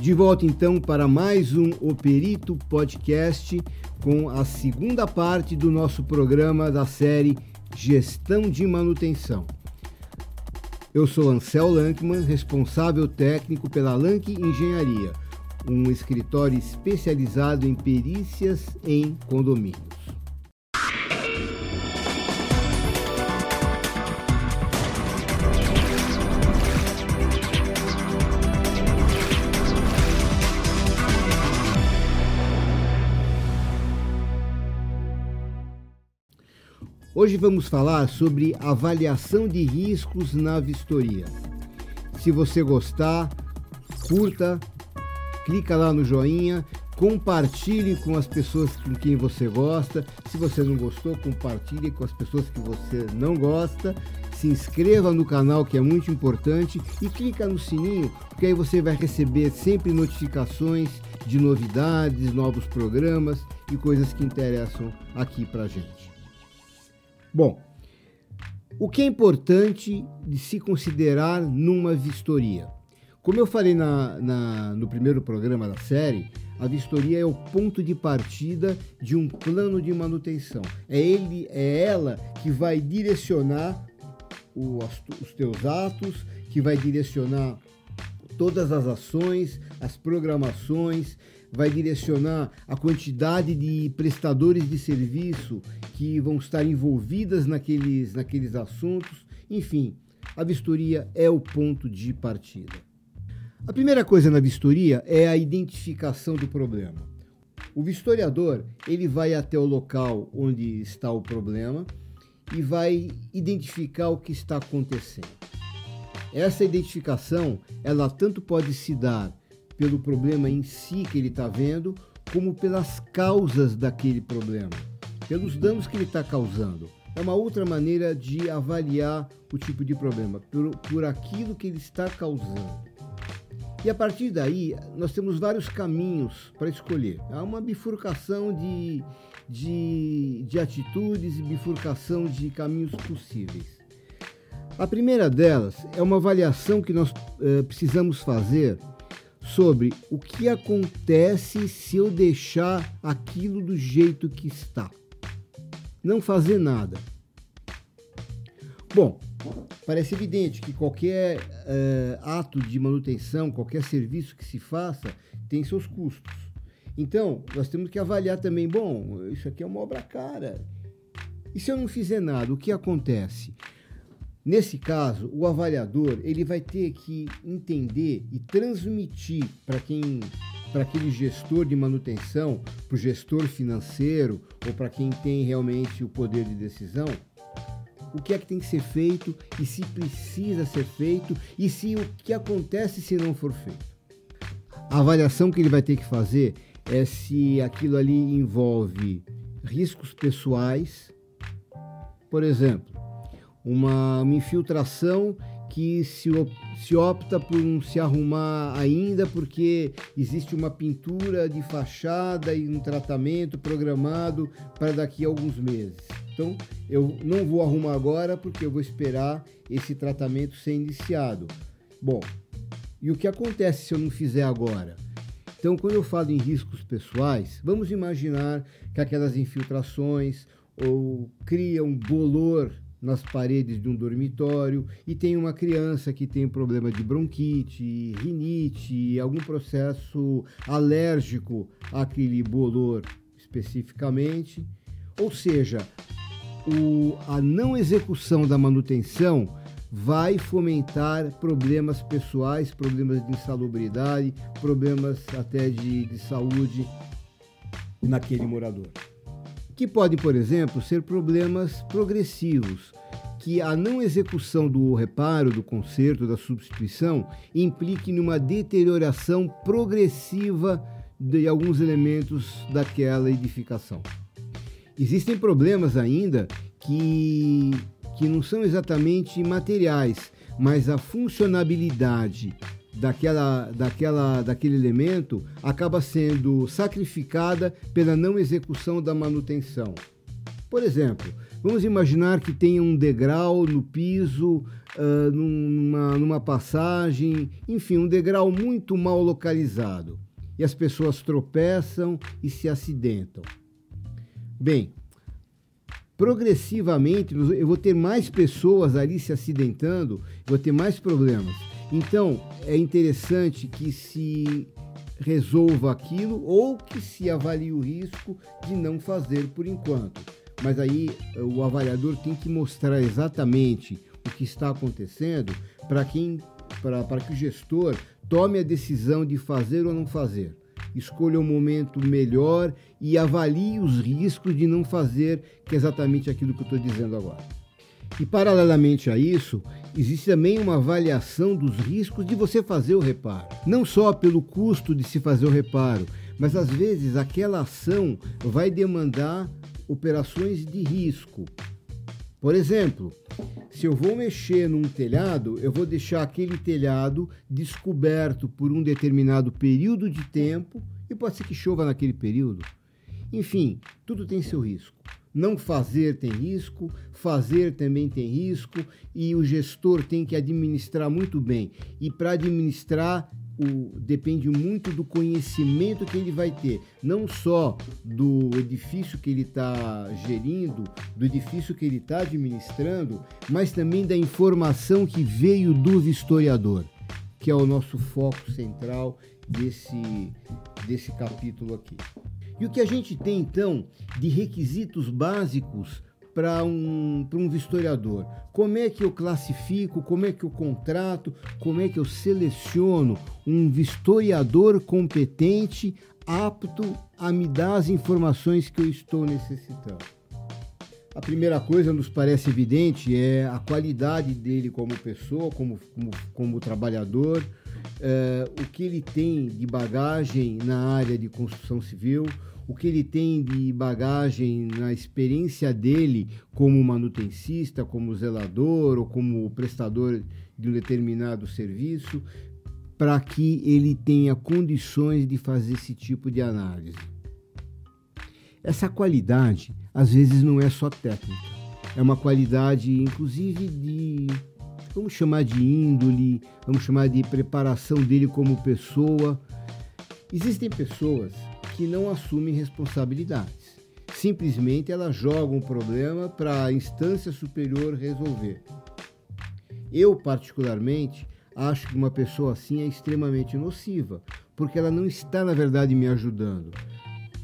De volta então para mais um O Perito Podcast com a segunda parte do nosso programa da série Gestão de Manutenção. Eu sou Ansel Lankman, responsável técnico pela Lank Engenharia, um escritório especializado em perícias em condomínios. Hoje vamos falar sobre avaliação de riscos na vistoria. Se você gostar, curta, clica lá no joinha, compartilhe com as pessoas com quem você gosta. Se você não gostou, compartilhe com as pessoas que você não gosta. Se inscreva no canal que é muito importante e clica no sininho, porque aí você vai receber sempre notificações de novidades, novos programas e coisas que interessam aqui pra gente. Bom, o que é importante de se considerar numa vistoria? Como eu falei na, na, no primeiro programa da série, a vistoria é o ponto de partida de um plano de manutenção. É, ele, é ela que vai direcionar o, os teus atos, que vai direcionar todas as ações, as programações, vai direcionar a quantidade de prestadores de serviço que vão estar envolvidas naqueles, naqueles assuntos. Enfim, a vistoria é o ponto de partida. A primeira coisa na vistoria é a identificação do problema. O vistoriador ele vai até o local onde está o problema e vai identificar o que está acontecendo. Essa identificação ela tanto pode se dar pelo problema em si que ele está vendo, como pelas causas daquele problema, pelos danos que ele está causando. É uma outra maneira de avaliar o tipo de problema, por, por aquilo que ele está causando. E a partir daí, nós temos vários caminhos para escolher. Há uma bifurcação de, de, de atitudes e bifurcação de caminhos possíveis. A primeira delas é uma avaliação que nós eh, precisamos fazer sobre o que acontece se eu deixar aquilo do jeito que está. Não fazer nada. Bom, parece evidente que qualquer uh, ato de manutenção, qualquer serviço que se faça, tem seus custos. Então, nós temos que avaliar também, bom, isso aqui é uma obra cara. E se eu não fizer nada, o que acontece? Nesse caso, o avaliador ele vai ter que entender e transmitir para quem para aquele gestor de manutenção, para o gestor financeiro ou para quem tem realmente o poder de decisão, o que é que tem que ser feito e se precisa ser feito e se o que acontece se não for feito. A avaliação que ele vai ter que fazer é se aquilo ali envolve riscos pessoais, por exemplo, uma, uma infiltração que se, se opta por não se arrumar ainda porque existe uma pintura de fachada e um tratamento programado para daqui a alguns meses. Então eu não vou arrumar agora porque eu vou esperar esse tratamento ser iniciado. Bom, e o que acontece se eu não fizer agora? Então, quando eu falo em riscos pessoais, vamos imaginar que aquelas infiltrações ou cria um bolor nas paredes de um dormitório e tem uma criança que tem problema de bronquite, rinite, algum processo alérgico àquele bolor especificamente. Ou seja, o, a não execução da manutenção vai fomentar problemas pessoais, problemas de insalubridade, problemas até de, de saúde naquele morador que podem, por exemplo, ser problemas progressivos, que a não execução do reparo, do conserto, da substituição implique numa deterioração progressiva de alguns elementos daquela edificação. Existem problemas ainda que, que não são exatamente materiais, mas a funcionabilidade daquela, daquela, daquele elemento acaba sendo sacrificada pela não execução da manutenção. Por exemplo, vamos imaginar que tenha um degrau no piso, uh, numa, numa passagem, enfim, um degrau muito mal localizado. E as pessoas tropeçam e se acidentam. Bem, progressivamente eu vou ter mais pessoas ali se acidentando, vou ter mais problemas. Então é interessante que se resolva aquilo ou que se avalie o risco de não fazer por enquanto. Mas aí o avaliador tem que mostrar exatamente o que está acontecendo para quem para que o gestor tome a decisão de fazer ou não fazer. Escolha o um momento melhor e avalie os riscos de não fazer, que é exatamente aquilo que eu estou dizendo agora. E paralelamente a isso, existe também uma avaliação dos riscos de você fazer o reparo. Não só pelo custo de se fazer o reparo, mas às vezes aquela ação vai demandar operações de risco. Por exemplo, se eu vou mexer num telhado, eu vou deixar aquele telhado descoberto por um determinado período de tempo e pode ser que chova naquele período. Enfim, tudo tem seu risco. Não fazer tem risco, fazer também tem risco e o gestor tem que administrar muito bem. E para administrar, o, depende muito do conhecimento que ele vai ter, não só do edifício que ele está gerindo, do edifício que ele está administrando, mas também da informação que veio do vistoriador, que é o nosso foco central desse, desse capítulo aqui. E o que a gente tem então de requisitos básicos para um, um vistoriador? Como é que eu classifico, como é que eu contrato, como é que eu seleciono um vistoriador competente, apto a me dar as informações que eu estou necessitando? A primeira coisa nos parece evidente é a qualidade dele como pessoa, como, como, como trabalhador, é, o que ele tem de bagagem na área de construção civil, o que ele tem de bagagem na experiência dele como manutencista, como zelador ou como prestador de um determinado serviço, para que ele tenha condições de fazer esse tipo de análise. Essa qualidade, às vezes, não é só técnica, é uma qualidade, inclusive, de vamos chamar de índole, vamos chamar de preparação dele como pessoa. Existem pessoas que não assumem responsabilidades. Simplesmente elas jogam o problema para a instância superior resolver. Eu, particularmente, acho que uma pessoa assim é extremamente nociva, porque ela não está, na verdade, me ajudando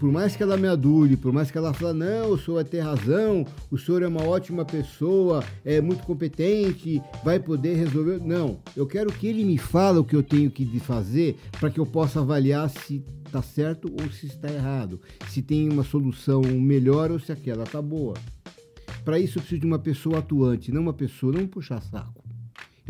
por mais que ela me adule, por mais que ela fale, não, o senhor vai ter razão, o senhor é uma ótima pessoa, é muito competente, vai poder resolver. Não, eu quero que ele me fale o que eu tenho que fazer para que eu possa avaliar se está certo ou se está errado, se tem uma solução melhor ou se aquela está boa. Para isso eu preciso de uma pessoa atuante, não uma pessoa, não puxar saco.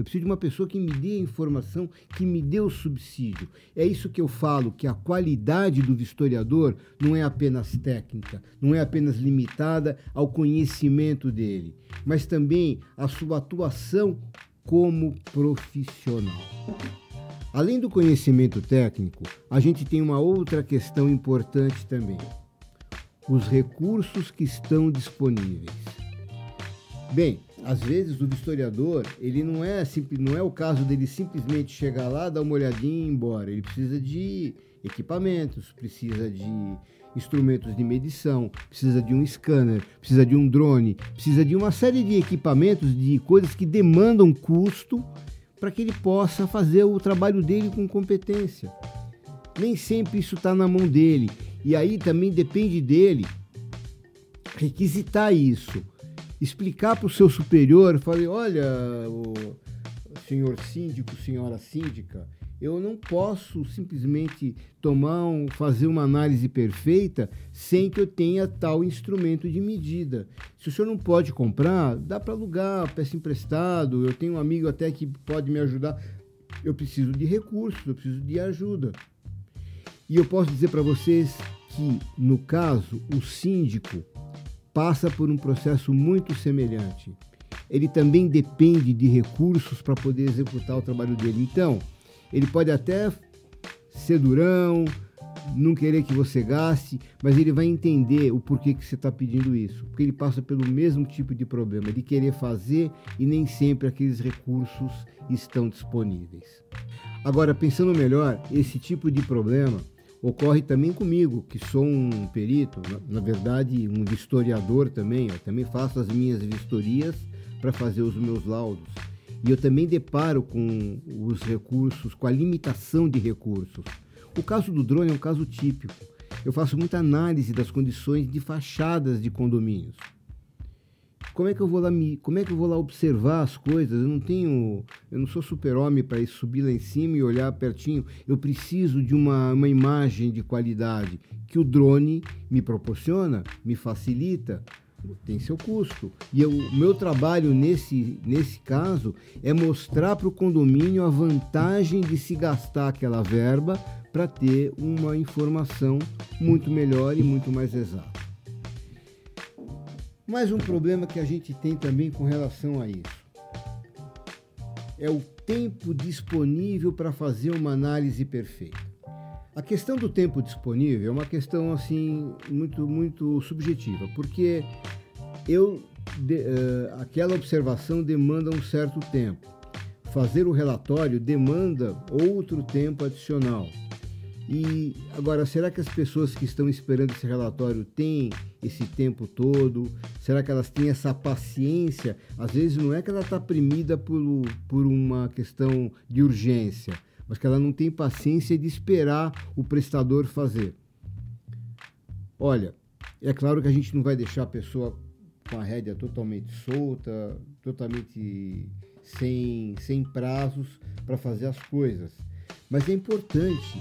Eu preciso de uma pessoa que me dê a informação, que me dê o subsídio. É isso que eu falo, que a qualidade do vistoriador não é apenas técnica, não é apenas limitada ao conhecimento dele, mas também a sua atuação como profissional. Além do conhecimento técnico, a gente tem uma outra questão importante também: os recursos que estão disponíveis. Bem, às vezes o historiador, ele não é simples, não é o caso dele simplesmente chegar lá, dar uma olhadinha e ir embora. Ele precisa de equipamentos, precisa de instrumentos de medição, precisa de um scanner, precisa de um drone, precisa de uma série de equipamentos, de coisas que demandam custo para que ele possa fazer o trabalho dele com competência. Nem sempre isso está na mão dele. E aí também depende dele requisitar isso explicar para o seu superior, falei, olha, o senhor síndico, senhora síndica, eu não posso simplesmente tomar um, fazer uma análise perfeita sem que eu tenha tal instrumento de medida. Se o senhor não pode comprar, dá para alugar, peça emprestado. Eu tenho um amigo até que pode me ajudar. Eu preciso de recursos, eu preciso de ajuda. E eu posso dizer para vocês que, no caso, o síndico passa por um processo muito semelhante. Ele também depende de recursos para poder executar o trabalho dele. Então, ele pode até ser durão, não querer que você gaste, mas ele vai entender o porquê que você está pedindo isso. Porque ele passa pelo mesmo tipo de problema, de querer fazer e nem sempre aqueles recursos estão disponíveis. Agora, pensando melhor, esse tipo de problema ocorre também comigo, que sou um perito, na, verdade, um historiador também. Eu também faço as minhas vistorias para fazer os meus laudos. E eu também deparo com os recursos, com a limitação de recursos. O caso do drone é um caso típico. Eu faço muita análise das condições de fachadas de condomínios. Como é que eu vou lá me, como é que eu vou lá observar as coisas? Eu não tenho, eu não sou super-homem para subir lá em cima e olhar pertinho. Eu preciso de uma, uma imagem de qualidade que o drone me proporciona, me facilita, tem seu custo. E o meu trabalho nesse, nesse caso é mostrar para o condomínio a vantagem de se gastar aquela verba para ter uma informação muito melhor e muito mais exata. Mais um problema que a gente tem também com relação a isso é o tempo disponível para fazer uma análise perfeita. A questão do tempo disponível é uma questão assim muito muito subjetiva, porque eu de, uh, aquela observação demanda um certo tempo. Fazer o relatório demanda outro tempo adicional. E agora, será que as pessoas que estão esperando esse relatório têm esse tempo todo? Será que elas têm essa paciência? Às vezes não é que ela está primida por, por uma questão de urgência, mas que ela não tem paciência de esperar o prestador fazer. Olha, é claro que a gente não vai deixar a pessoa com a rédea totalmente solta, totalmente sem, sem prazos para fazer as coisas. Mas é importante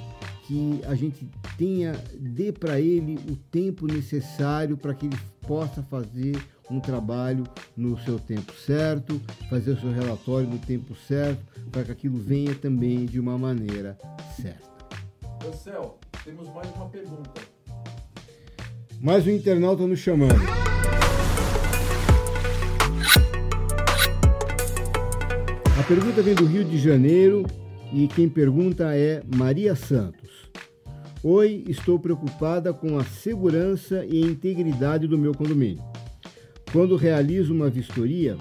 que a gente tenha, dê para ele o tempo necessário para que ele possa fazer um trabalho no seu tempo certo, fazer o seu relatório no tempo certo, para que aquilo venha também de uma maneira certa. Marcel, temos mais uma pergunta. Mais um internauta nos chamando. A pergunta vem do Rio de Janeiro e quem pergunta é Maria Santos. Oi, estou preocupada com a segurança e integridade do meu condomínio. Quando realizo uma vistoria,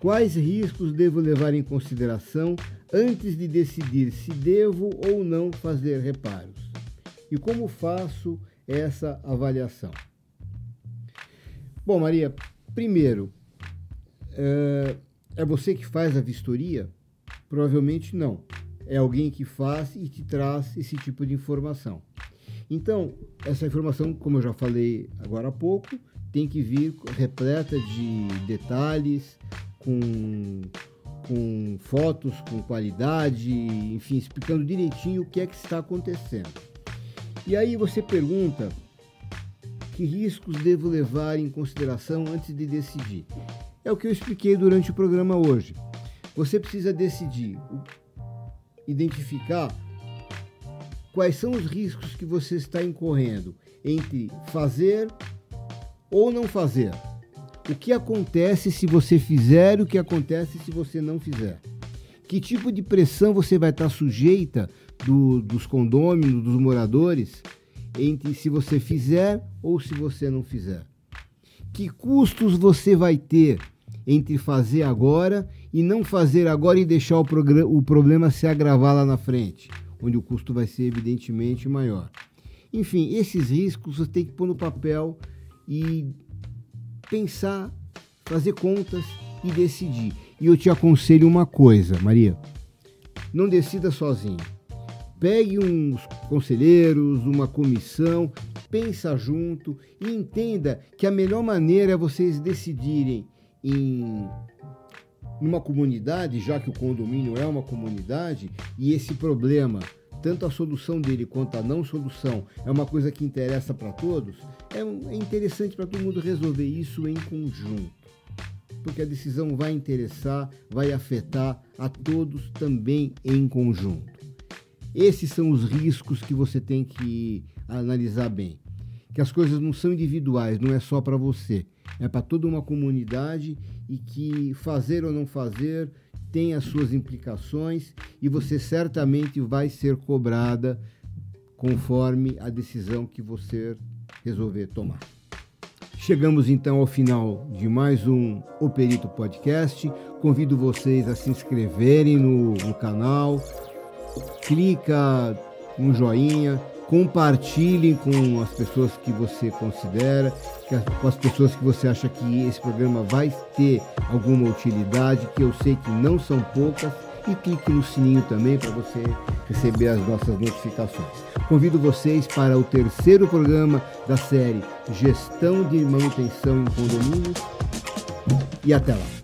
quais riscos devo levar em consideração antes de decidir se devo ou não fazer reparos? E como faço essa avaliação? Bom, Maria, primeiro, é, é você que faz a vistoria? Provavelmente não é alguém que faz e te traz esse tipo de informação. Então, essa informação, como eu já falei agora há pouco, tem que vir repleta de detalhes, com, com fotos com qualidade, enfim, explicando direitinho o que é que está acontecendo. E aí você pergunta que riscos devo levar em consideração antes de decidir. É o que eu expliquei durante o programa hoje. Você precisa decidir identificar quais são os riscos que você está incorrendo entre fazer ou não fazer. O que acontece se você fizer e o que acontece se você não fizer. Que tipo de pressão você vai estar sujeita do, dos condôminos, dos moradores, entre se você fizer ou se você não fizer. Que custos você vai ter entre fazer agora e não fazer agora e deixar o, o problema se agravar lá na frente, onde o custo vai ser evidentemente maior. Enfim, esses riscos você tem que pôr no papel e pensar, fazer contas e decidir. E eu te aconselho uma coisa, Maria: não decida sozinho. Pegue uns conselheiros, uma comissão, pensa junto e entenda que a melhor maneira é vocês decidirem em numa comunidade, já que o condomínio é uma comunidade, e esse problema, tanto a solução dele quanto a não solução, é uma coisa que interessa para todos, é, é interessante para todo mundo resolver isso em conjunto. Porque a decisão vai interessar, vai afetar a todos também em conjunto. Esses são os riscos que você tem que analisar bem. Que as coisas não são individuais, não é só para você é para toda uma comunidade e que fazer ou não fazer tem as suas implicações e você certamente vai ser cobrada conforme a decisão que você resolver tomar. Chegamos então ao final de mais um O Perito Podcast. Convido vocês a se inscreverem no, no canal, clica no joinha, compartilhem com as pessoas que você considera, com as pessoas que você acha que esse programa vai ter alguma utilidade, que eu sei que não são poucas e clique no sininho também para você receber as nossas notificações. Convido vocês para o terceiro programa da série Gestão de Manutenção em Condomínios e até lá.